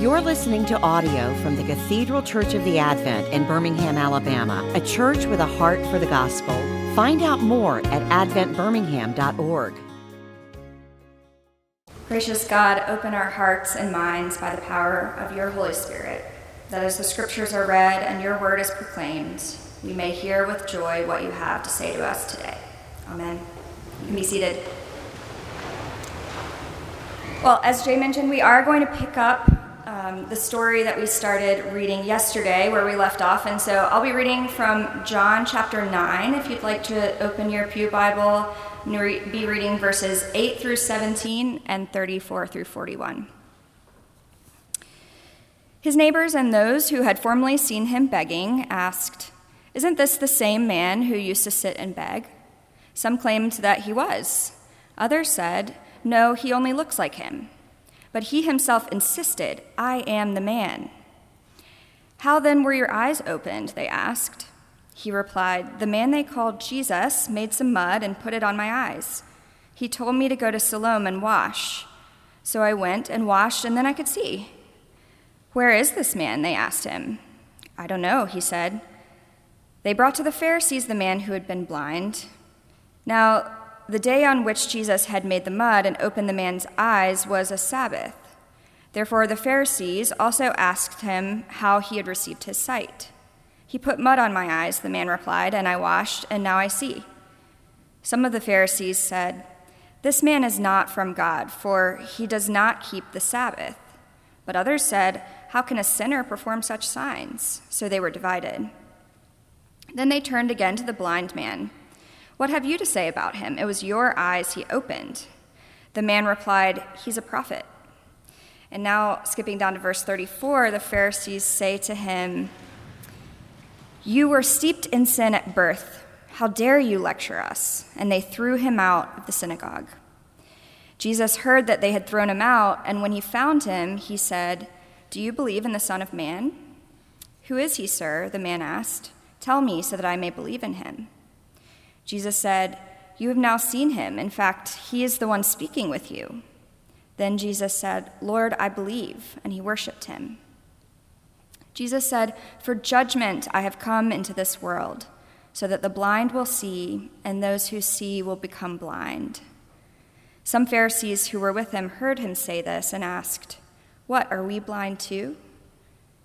You're listening to audio from the Cathedral Church of the Advent in Birmingham, Alabama, a church with a heart for the gospel. Find out more at adventbirmingham.org. Gracious God, open our hearts and minds by the power of your Holy Spirit, that as the scriptures are read and your word is proclaimed, we may hear with joy what you have to say to us today. Amen. You can be seated. Well, as Jay mentioned, we are going to pick up um, the story that we started reading yesterday, where we left off. And so I'll be reading from John chapter 9. If you'd like to open your Pew Bible, be reading verses 8 through 17 and 34 through 41. His neighbors and those who had formerly seen him begging asked, Isn't this the same man who used to sit and beg? Some claimed that he was. Others said, No, he only looks like him. But he himself insisted, I am the man. How then were your eyes opened? They asked. He replied, The man they called Jesus made some mud and put it on my eyes. He told me to go to Siloam and wash. So I went and washed, and then I could see. Where is this man? They asked him. I don't know, he said. They brought to the Pharisees the man who had been blind. Now, the day on which Jesus had made the mud and opened the man's eyes was a Sabbath. Therefore, the Pharisees also asked him how he had received his sight. He put mud on my eyes, the man replied, and I washed, and now I see. Some of the Pharisees said, This man is not from God, for he does not keep the Sabbath. But others said, How can a sinner perform such signs? So they were divided. Then they turned again to the blind man. What have you to say about him? It was your eyes he opened. The man replied, He's a prophet. And now, skipping down to verse 34, the Pharisees say to him, You were steeped in sin at birth. How dare you lecture us? And they threw him out of the synagogue. Jesus heard that they had thrown him out, and when he found him, he said, Do you believe in the Son of Man? Who is he, sir? The man asked. Tell me so that I may believe in him. Jesus said, You have now seen him. In fact, he is the one speaking with you. Then Jesus said, Lord, I believe, and he worshiped him. Jesus said, For judgment I have come into this world, so that the blind will see, and those who see will become blind. Some Pharisees who were with him heard him say this and asked, What, are we blind too?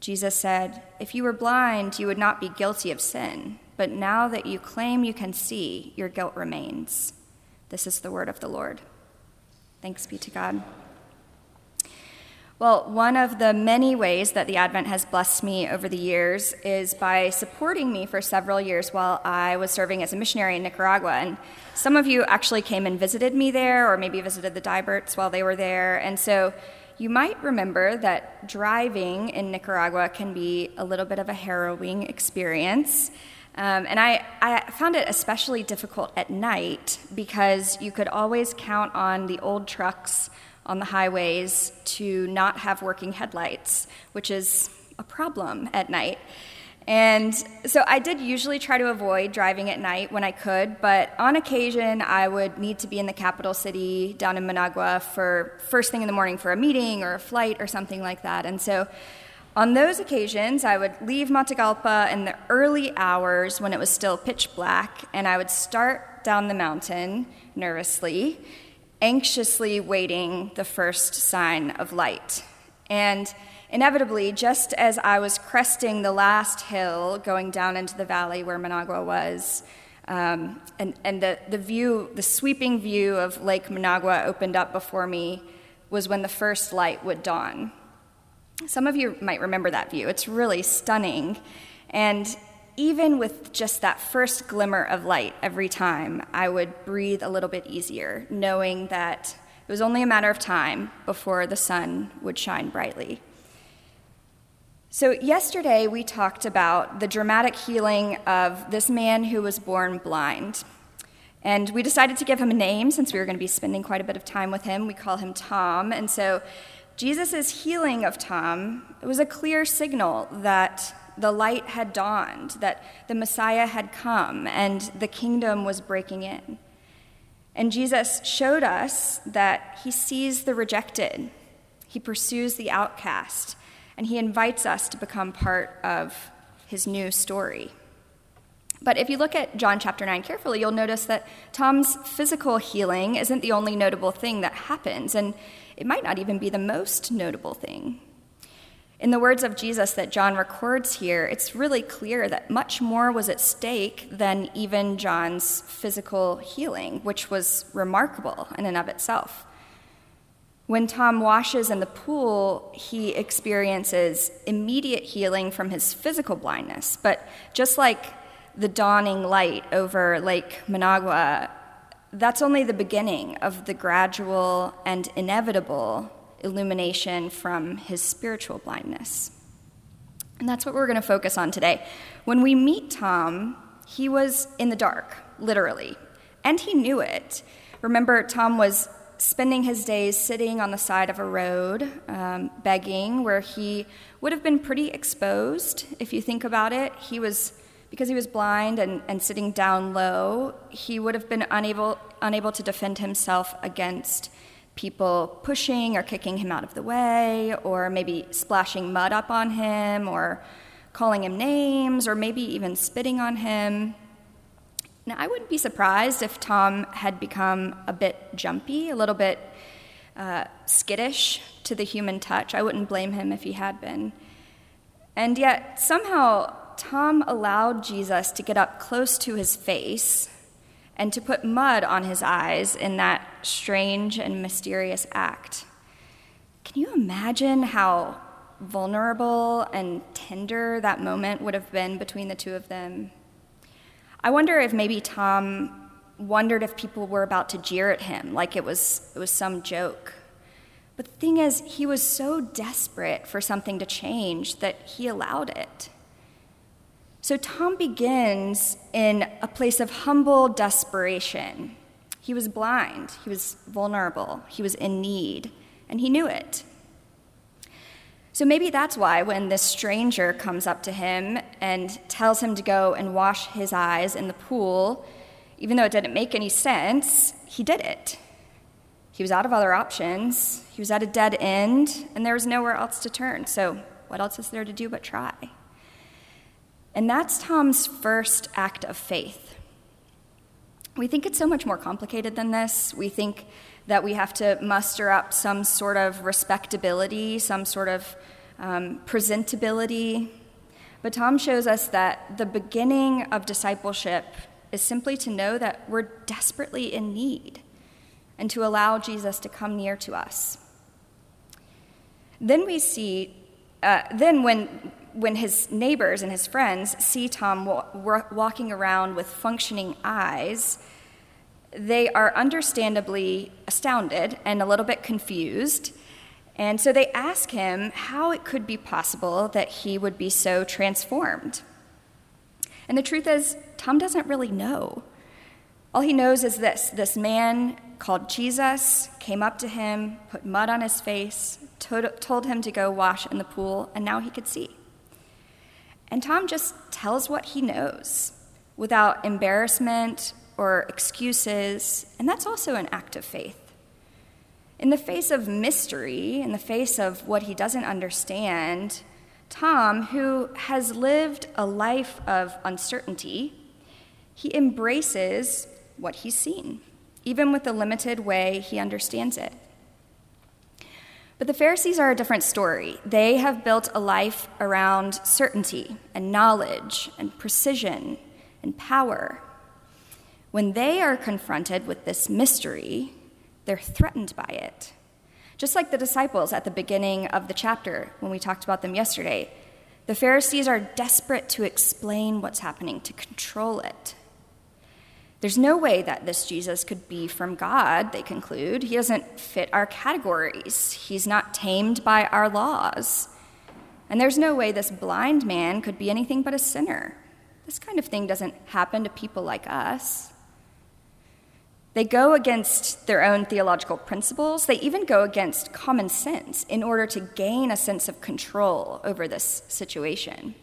Jesus said, If you were blind, you would not be guilty of sin but now that you claim you can see, your guilt remains. This is the word of the Lord. Thanks be to God. Well, one of the many ways that the Advent has blessed me over the years is by supporting me for several years while I was serving as a missionary in Nicaragua. And some of you actually came and visited me there, or maybe visited the Diberts while they were there. And so you might remember that driving in Nicaragua can be a little bit of a harrowing experience. Um, and I, I found it especially difficult at night because you could always count on the old trucks on the highways to not have working headlights, which is a problem at night. And so I did usually try to avoid driving at night when I could, but on occasion I would need to be in the capital city down in Managua for first thing in the morning for a meeting or a flight or something like that. And so on those occasions, I would leave Matagalpa in the early hours when it was still pitch black, and I would start down the mountain nervously, anxiously waiting the first sign of light. And inevitably, just as I was cresting the last hill going down into the valley where Managua was, um, and, and the, the view, the sweeping view of Lake Managua opened up before me, was when the first light would dawn. Some of you might remember that view. It's really stunning. And even with just that first glimmer of light every time, I would breathe a little bit easier, knowing that it was only a matter of time before the sun would shine brightly. So, yesterday we talked about the dramatic healing of this man who was born blind. And we decided to give him a name since we were going to be spending quite a bit of time with him. We call him Tom. And so Jesus' healing of Tom was a clear signal that the light had dawned, that the Messiah had come, and the kingdom was breaking in. And Jesus showed us that he sees the rejected, He pursues the outcast, and he invites us to become part of his new story. But if you look at John chapter 9 carefully, you'll notice that Tom's physical healing isn't the only notable thing that happens, and it might not even be the most notable thing. In the words of Jesus that John records here, it's really clear that much more was at stake than even John's physical healing, which was remarkable in and of itself. When Tom washes in the pool, he experiences immediate healing from his physical blindness. But just like the dawning light over Lake Managua, that's only the beginning of the gradual and inevitable illumination from his spiritual blindness. And that's what we're going to focus on today. When we meet Tom, he was in the dark, literally, and he knew it. Remember, Tom was spending his days sitting on the side of a road, um, begging, where he would have been pretty exposed if you think about it. He was, because he was blind and, and sitting down low, he would have been unable, unable to defend himself against people pushing or kicking him out of the way, or maybe splashing mud up on him, or calling him names, or maybe even spitting on him. Now, I wouldn't be surprised if Tom had become a bit jumpy, a little bit uh, skittish to the human touch. I wouldn't blame him if he had been. And yet, somehow, Tom allowed Jesus to get up close to his face and to put mud on his eyes in that strange and mysterious act. Can you imagine how vulnerable and tender that moment would have been between the two of them? I wonder if maybe Tom wondered if people were about to jeer at him, like it was, it was some joke. But the thing is, he was so desperate for something to change that he allowed it. So Tom begins in a place of humble desperation. He was blind, he was vulnerable, he was in need, and he knew it. So maybe that's why when this stranger comes up to him and tells him to go and wash his eyes in the pool, even though it didn't make any sense, he did it. He was out of other options, he was at a dead end, and there was nowhere else to turn. So, what else is there to do but try? And that's Tom's first act of faith. We think it's so much more complicated than this. We think that we have to muster up some sort of respectability, some sort of um, presentability. But Tom shows us that the beginning of discipleship is simply to know that we're desperately in need and to allow Jesus to come near to us. Then we see, uh, then when when his neighbors and his friends see Tom wa- walking around with functioning eyes, they are understandably astounded and a little bit confused. And so they ask him how it could be possible that he would be so transformed. And the truth is, Tom doesn't really know. All he knows is this this man called Jesus came up to him, put mud on his face, told him to go wash in the pool, and now he could see. And Tom just tells what he knows without embarrassment or excuses, and that's also an act of faith. In the face of mystery, in the face of what he doesn't understand, Tom, who has lived a life of uncertainty, he embraces what he's seen, even with the limited way he understands it. But the Pharisees are a different story. They have built a life around certainty and knowledge and precision and power. When they are confronted with this mystery, they're threatened by it. Just like the disciples at the beginning of the chapter when we talked about them yesterday, the Pharisees are desperate to explain what's happening, to control it. There's no way that this Jesus could be from God, they conclude. He doesn't fit our categories, he's not tamed by our laws. And there's no way this blind man could be anything but a sinner. This kind of thing doesn't happen to people like us. They go against their own theological principles. They even go against common sense in order to gain a sense of control over this situation.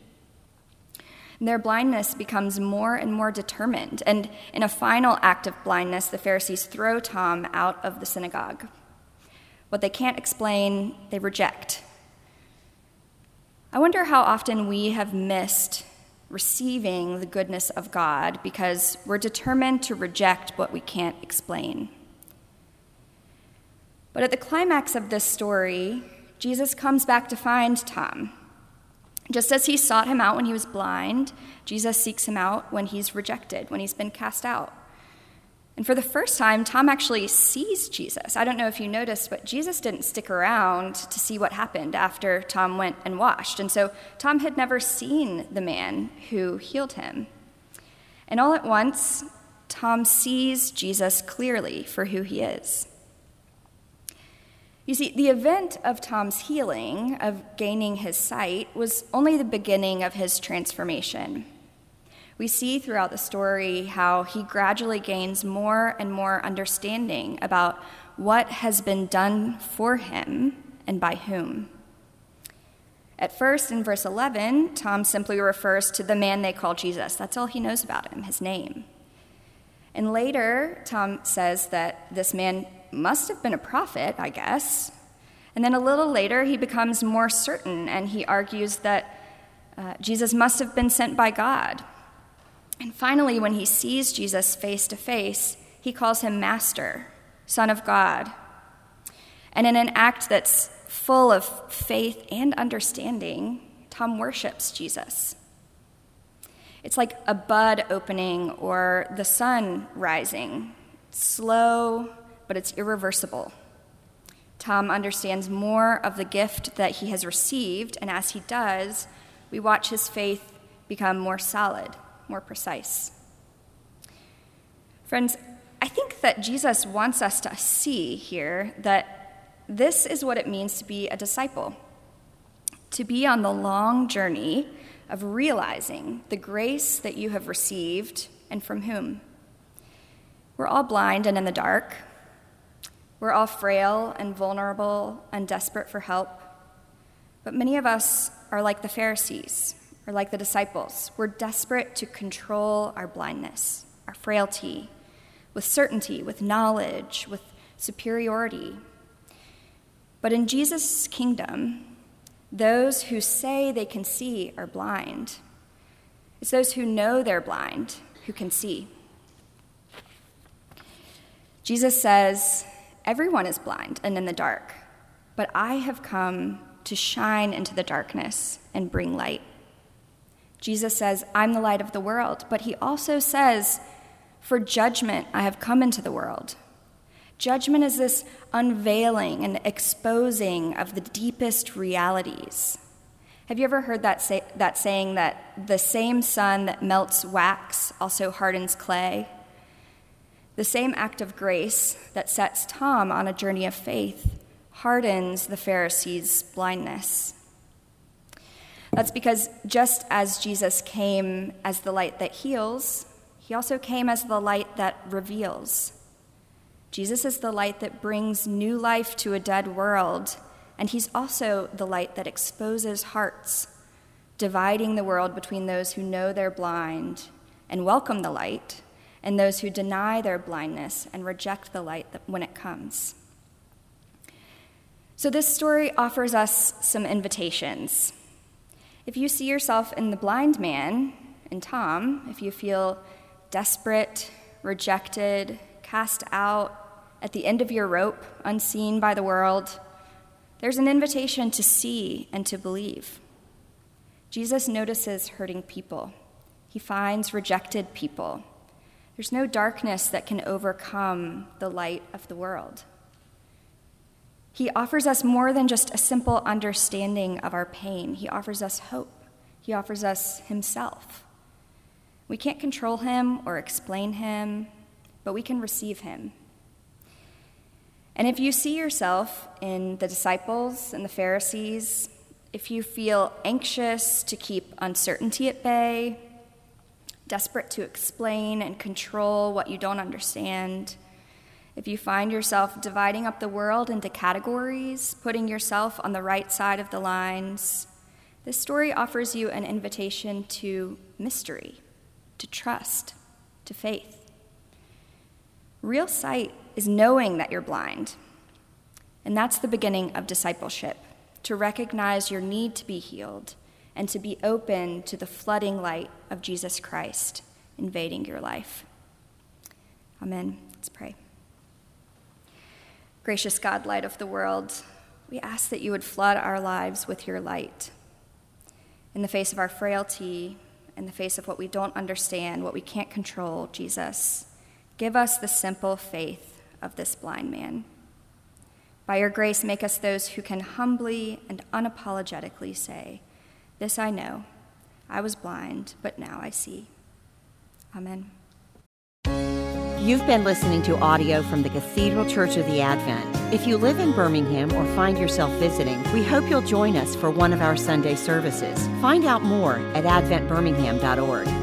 Their blindness becomes more and more determined, and in a final act of blindness, the Pharisees throw Tom out of the synagogue. What they can't explain, they reject. I wonder how often we have missed receiving the goodness of God because we're determined to reject what we can't explain. But at the climax of this story, Jesus comes back to find Tom. Just as he sought him out when he was blind, Jesus seeks him out when he's rejected, when he's been cast out. And for the first time, Tom actually sees Jesus. I don't know if you noticed, but Jesus didn't stick around to see what happened after Tom went and washed. And so Tom had never seen the man who healed him. And all at once, Tom sees Jesus clearly for who he is. You see, the event of Tom's healing, of gaining his sight, was only the beginning of his transformation. We see throughout the story how he gradually gains more and more understanding about what has been done for him and by whom. At first, in verse 11, Tom simply refers to the man they call Jesus. That's all he knows about him, his name. And later, Tom says that this man must have been a prophet, I guess. And then a little later, he becomes more certain and he argues that uh, Jesus must have been sent by God. And finally, when he sees Jesus face to face, he calls him Master, Son of God. And in an act that's full of faith and understanding, Tom worships Jesus. It's like a bud opening or the sun rising, slow but it's irreversible. Tom understands more of the gift that he has received, and as he does, we watch his faith become more solid, more precise. Friends, I think that Jesus wants us to see here that this is what it means to be a disciple to be on the long journey of realizing the grace that you have received and from whom. We're all blind and in the dark. We're all frail and vulnerable and desperate for help. But many of us are like the Pharisees or like the disciples. We're desperate to control our blindness, our frailty, with certainty, with knowledge, with superiority. But in Jesus' kingdom, those who say they can see are blind. It's those who know they're blind who can see. Jesus says, Everyone is blind and in the dark, but I have come to shine into the darkness and bring light. Jesus says, I'm the light of the world, but he also says, For judgment I have come into the world. Judgment is this unveiling and exposing of the deepest realities. Have you ever heard that, say, that saying that the same sun that melts wax also hardens clay? The same act of grace that sets Tom on a journey of faith hardens the Pharisees' blindness. That's because just as Jesus came as the light that heals, he also came as the light that reveals. Jesus is the light that brings new life to a dead world, and he's also the light that exposes hearts, dividing the world between those who know they're blind and welcome the light and those who deny their blindness and reject the light when it comes. So, this story offers us some invitations. If you see yourself in the blind man, in Tom, if you feel desperate, rejected, cast out, at the end of your rope, unseen by the world, there's an invitation to see and to believe. Jesus notices hurting people, he finds rejected people. There's no darkness that can overcome the light of the world. He offers us more than just a simple understanding of our pain, He offers us hope. He offers us Himself. We can't control Him or explain Him, but we can receive Him. And if you see yourself in the disciples and the Pharisees, if you feel anxious to keep uncertainty at bay, desperate to explain and control what you don't understand, if you find yourself dividing up the world into categories, putting yourself on the right side of the lines, this story offers you an invitation to mystery, to trust, to faith. Real sight is knowing that you're blind. And that's the beginning of discipleship to recognize your need to be healed and to be open to the flooding light of Jesus Christ invading your life. Amen. Let's pray. Gracious God, light of the world, we ask that you would flood our lives with your light. In the face of our frailty, in the face of what we don't understand, what we can't control, Jesus, give us the simple faith of this blind man. By your grace, make us those who can humbly and unapologetically say, This I know. I was blind, but now I see. Amen. You've been listening to audio from the Cathedral Church of the Advent. If you live in Birmingham or find yourself visiting, we hope you'll join us for one of our Sunday services. Find out more at adventbirmingham.org.